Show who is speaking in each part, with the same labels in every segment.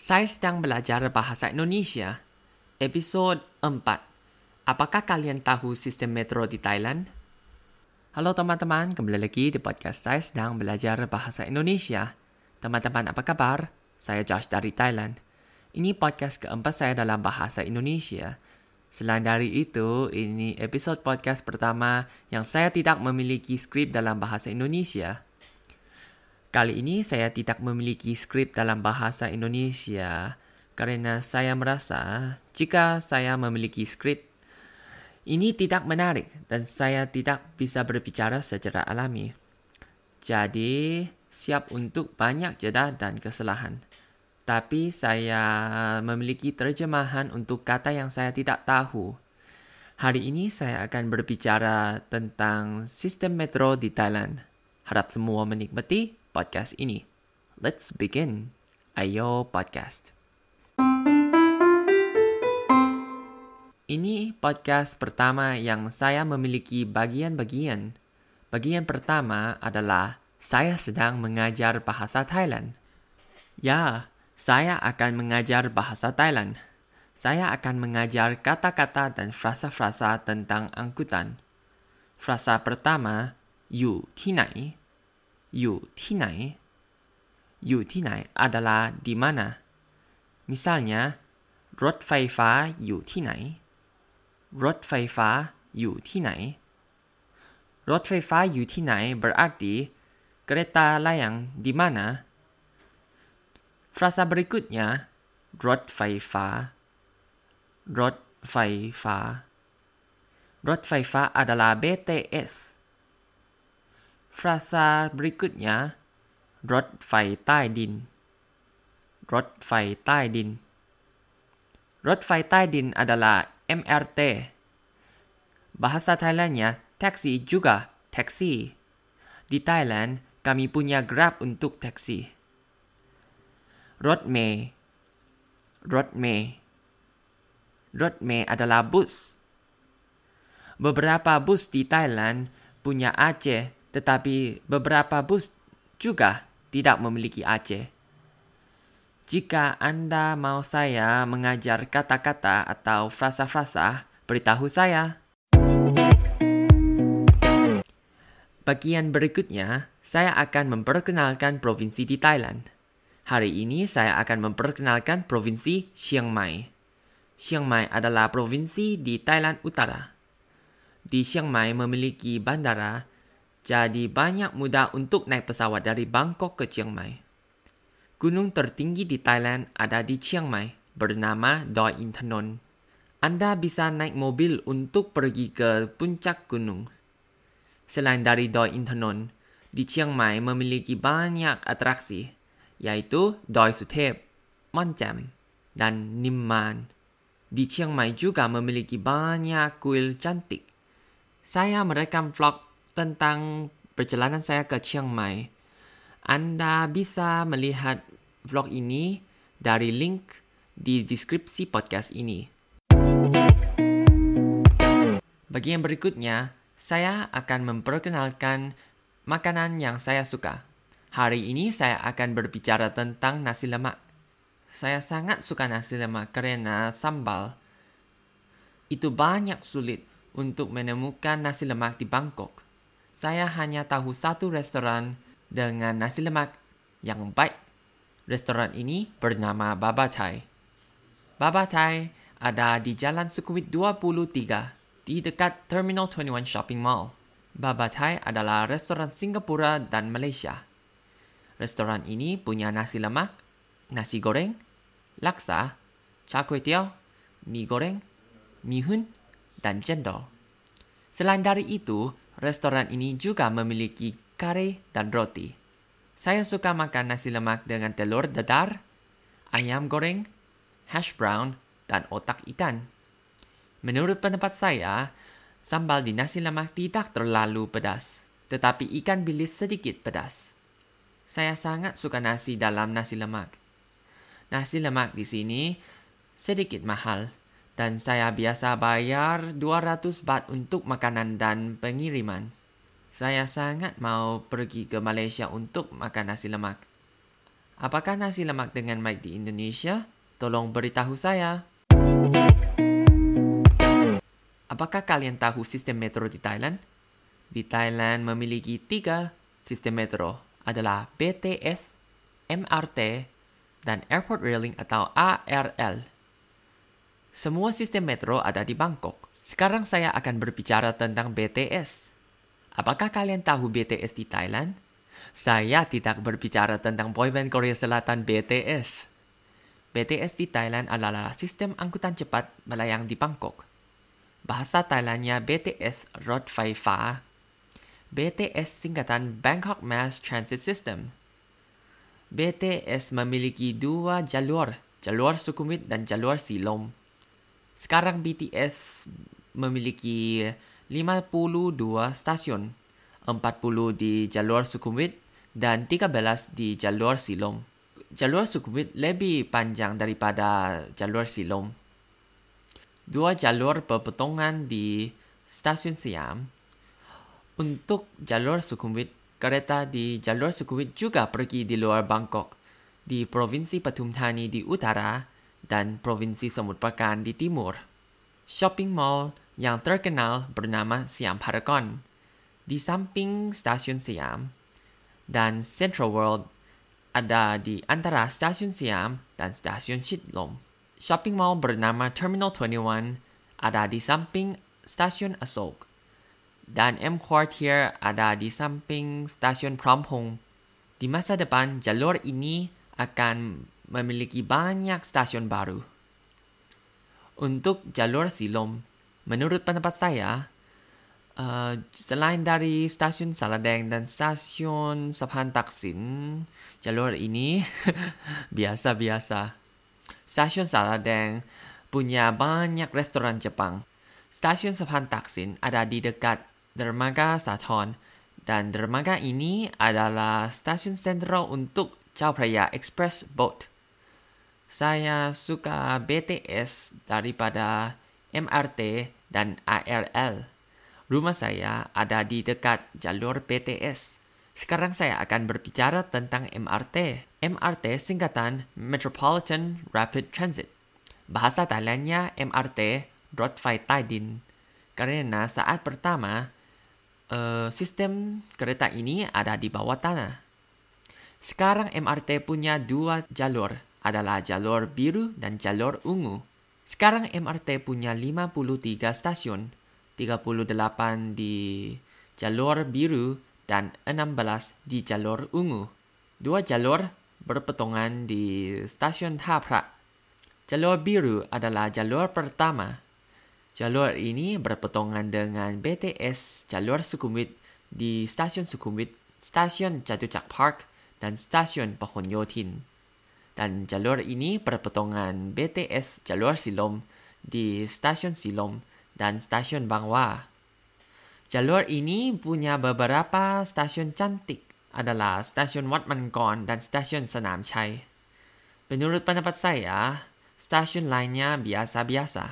Speaker 1: Saya sedang belajar bahasa Indonesia. Episod 4. Apakah kalian tahu sistem metro di Thailand? Halo teman-teman, kembali lagi di podcast saya sedang belajar bahasa Indonesia. Teman-teman apa kabar? Saya Josh dari Thailand. Ini podcast keempat saya dalam bahasa Indonesia. Selain dari itu, ini episode podcast pertama yang saya tidak memiliki skrip dalam bahasa Indonesia. Kali ini saya tidak memiliki skrip dalam bahasa Indonesia karena saya merasa jika saya memiliki skrip ini tidak menarik dan saya tidak bisa berbicara secara alami. Jadi, siap untuk banyak jeda dan kesalahan. Tapi saya memiliki terjemahan untuk kata yang saya tidak tahu. Hari ini saya akan berbicara tentang sistem metro di Thailand. Harap semua menikmati podcast ini. Let's begin. Ayo podcast. Ini podcast pertama yang saya memiliki bagian-bagian. Bagian pertama adalah saya sedang mengajar bahasa Thailand. Ya, saya akan mengajar bahasa Thailand. Saya akan mengajar kata-kata dan frasa-frasa tentang angkutan. Frasa pertama, you อยู่ที่ไหน อยู่ที่ไหน adalah di mana misalnya รถไฟฟ้าอยู่ที่ไหน รถไฟฟ้าอยู่ที่ไหน รถไฟฟ้าอยู่ที่ไหน berarti kereta layang di mana frasa berikutnya รถไฟฟ้า รถไฟฟ้า รถไฟฟ้า adalah BTS Frasa berikutnya Rod Fai Tai Din. Rod Fai Tai Din. Adalah MRT Bahasa Thailandnya taxi juga taksi Di Thailand kami punya Grab untuk taksi Rod Mei Rod adalah bus. Beberapa bus di Thailand punya Aceh tetapi beberapa bus juga tidak memiliki Aceh. Jika Anda mau saya mengajar kata-kata atau frasa-frasa, beritahu saya. Bagian berikutnya, saya akan memperkenalkan provinsi di Thailand. Hari ini saya akan memperkenalkan provinsi Chiang Mai. Chiang Mai adalah provinsi di Thailand Utara. Di Chiang Mai memiliki bandara jadi banyak mudah untuk naik pesawat dari Bangkok ke Chiang Mai. Gunung tertinggi di Thailand ada di Chiang Mai, bernama Doi Inthanon. Anda bisa naik mobil untuk pergi ke puncak gunung. Selain dari Doi Inthanon, di Chiang Mai memiliki banyak atraksi, yaitu Doi Suthep, Monjam, dan Nimman. Di Chiang Mai juga memiliki banyak kuil cantik. Saya merekam vlog tentang perjalanan saya ke Chiang Mai. Anda bisa melihat vlog ini dari link di deskripsi podcast ini. Bagian berikutnya, saya akan memperkenalkan makanan yang saya suka. Hari ini saya akan berbicara tentang nasi lemak. Saya sangat suka nasi lemak karena sambal. Itu banyak sulit untuk menemukan nasi lemak di Bangkok saya hanya tahu satu restoran dengan nasi lemak yang baik. Restoran ini bernama Baba Thai. Baba Thai ada di Jalan Sukhumvit 23 di dekat Terminal 21 Shopping Mall. Baba Thai adalah restoran Singapura dan Malaysia. Restoran ini punya nasi lemak, nasi goreng, laksa, char kway teow, mie goreng, mie hun, dan cendol. Selain dari itu, restoran ini juga memiliki kare dan roti. Saya suka makan nasi lemak dengan telur dadar, ayam goreng, hash brown, dan otak ikan. Menurut pendapat saya, sambal di nasi lemak tidak terlalu pedas, tetapi ikan bilis sedikit pedas. Saya sangat suka nasi dalam nasi lemak. Nasi lemak di sini sedikit mahal, dan saya biasa bayar 200 baht untuk makanan dan pengiriman. Saya sangat mau pergi ke Malaysia untuk makan nasi lemak. Apakah nasi lemak dengan baik di Indonesia? Tolong beritahu saya. Apakah kalian tahu sistem metro di Thailand? Di Thailand memiliki tiga sistem metro adalah BTS, MRT, dan Airport Railing atau ARL. Semua sistem metro ada di Bangkok. Sekarang saya akan berbicara tentang BTS. Apakah kalian tahu BTS di Thailand? Saya tidak berbicara tentang boyband Korea Selatan BTS. BTS di Thailand adalah sistem angkutan cepat melayang di Bangkok. Bahasa Thailandnya BTS Road Faifa. BTS singkatan Bangkok Mass Transit System. BTS memiliki dua jalur, jalur Sukhumvit dan jalur Silom. Sekarang BTS memiliki 52 stasiun, 40 di jalur Sukhumvit dan 13 di jalur Silom. Jalur Sukhumvit lebih panjang daripada jalur Silom. Dua jalur berpotongan di stasiun Siam. Untuk jalur Sukhumvit, kereta di jalur Sukhumvit juga pergi di luar Bangkok, di Provinsi Pathum Thani di utara dan Provinsi Samut Prakan di timur. Shopping mall yang terkenal bernama Siam Paragon di samping stasiun Siam dan Central World ada di antara stasiun Siam dan stasiun Shitlom. Shopping mall bernama Terminal 21 ada di samping stasiun Asok dan M Quartier ada di samping stasiun Prampong. Di masa depan, jalur ini akan memiliki banyak stasiun baru. Untuk jalur Silom, menurut pendapat saya, uh, selain dari stasiun Saladeng dan stasiun Sapan Taksin, jalur ini biasa-biasa. Stasiun Saladeng punya banyak restoran Jepang. Stasiun Sapan Taksin ada di dekat Dermaga Saton dan dermaga ini adalah stasiun sentral untuk Chao Phraya Express Boat. Saya suka BTS daripada MRT, dan ARL. Rumah saya ada di dekat jalur BTS. Sekarang saya akan berbicara tentang MRT. MRT singkatan Metropolitan Rapid Transit. Bahasa Thailandnya MRT, Road Fai Din. Karena saat pertama, uh, sistem kereta ini ada di bawah tanah. Sekarang MRT punya dua jalur, adalah jalur biru dan jalur ungu. Sekarang MRT punya 53 stasiun, 38 di jalur biru dan 16 di jalur ungu. Dua jalur berpotongan di stasiun Thapra. Jalur biru adalah jalur pertama. Jalur ini berpotongan dengan BTS jalur Sukhumvit di stasiun Sukhumvit, stasiun Chatuchak Park, dan stasiun Pohon Yotin dan jalur ini berpotongan BTS jalur Silom di stasiun Silom dan stasiun Bangwa. Jalur ini punya beberapa stasiun cantik adalah stasiun Wat Mangkon dan stasiun Senam Chai. Menurut pendapat saya, stasiun lainnya biasa-biasa.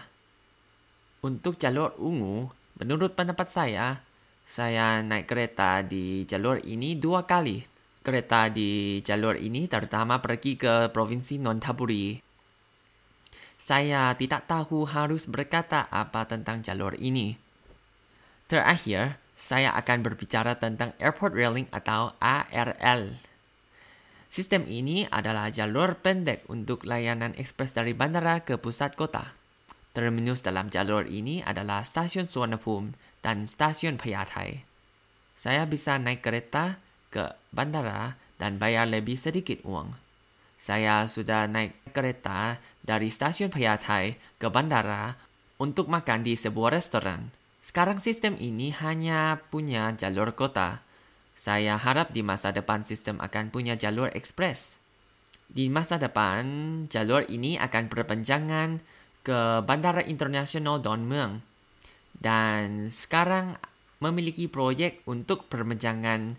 Speaker 1: Untuk jalur ungu, menurut pendapat saya, saya naik kereta di jalur ini dua kali kereta di jalur ini terutama pergi ke Provinsi Nonthaburi. Saya tidak tahu harus berkata apa tentang jalur ini. Terakhir, saya akan berbicara tentang Airport Railing atau ARL. Sistem ini adalah jalur pendek untuk layanan ekspres dari bandara ke pusat kota. Terminus dalam jalur ini adalah stasiun Suvarnabhumi dan stasiun Payatai. Saya bisa naik kereta ke bandara dan bayar lebih sedikit uang. Saya sudah naik kereta dari stasiun Payatai ke bandara untuk makan di sebuah restoran. Sekarang sistem ini hanya punya jalur kota. Saya harap di masa depan sistem akan punya jalur ekspres. Di masa depan, jalur ini akan berpanjangan ke Bandara Internasional Don Mueang. Dan sekarang memiliki proyek untuk perpanjangan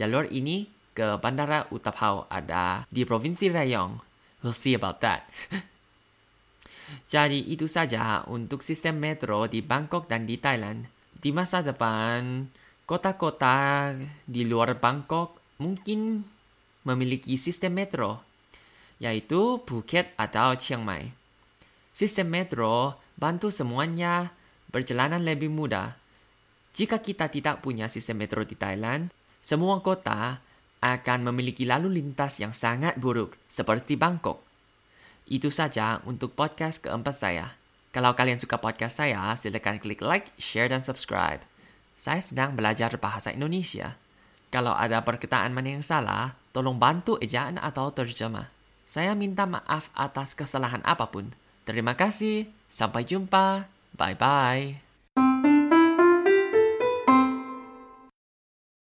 Speaker 1: Jalur ini ke Bandara Utapao ada di Provinsi Rayong. We'll see about that. Jadi itu saja untuk sistem metro di Bangkok dan di Thailand. Di masa depan, kota-kota di luar Bangkok mungkin memiliki sistem metro yaitu Phuket atau Chiang Mai. Sistem metro bantu semuanya berjalanan lebih mudah. Jika kita tidak punya sistem metro di Thailand, semua kota akan memiliki lalu lintas yang sangat buruk, seperti Bangkok. Itu saja untuk podcast keempat saya. Kalau kalian suka podcast saya, silakan klik like, share, dan subscribe. Saya sedang belajar bahasa Indonesia. Kalau ada perkataan mana yang salah, tolong bantu ejaan atau terjemah. Saya minta maaf atas kesalahan apa pun. Terima kasih. Sampai jumpa. Bye-bye.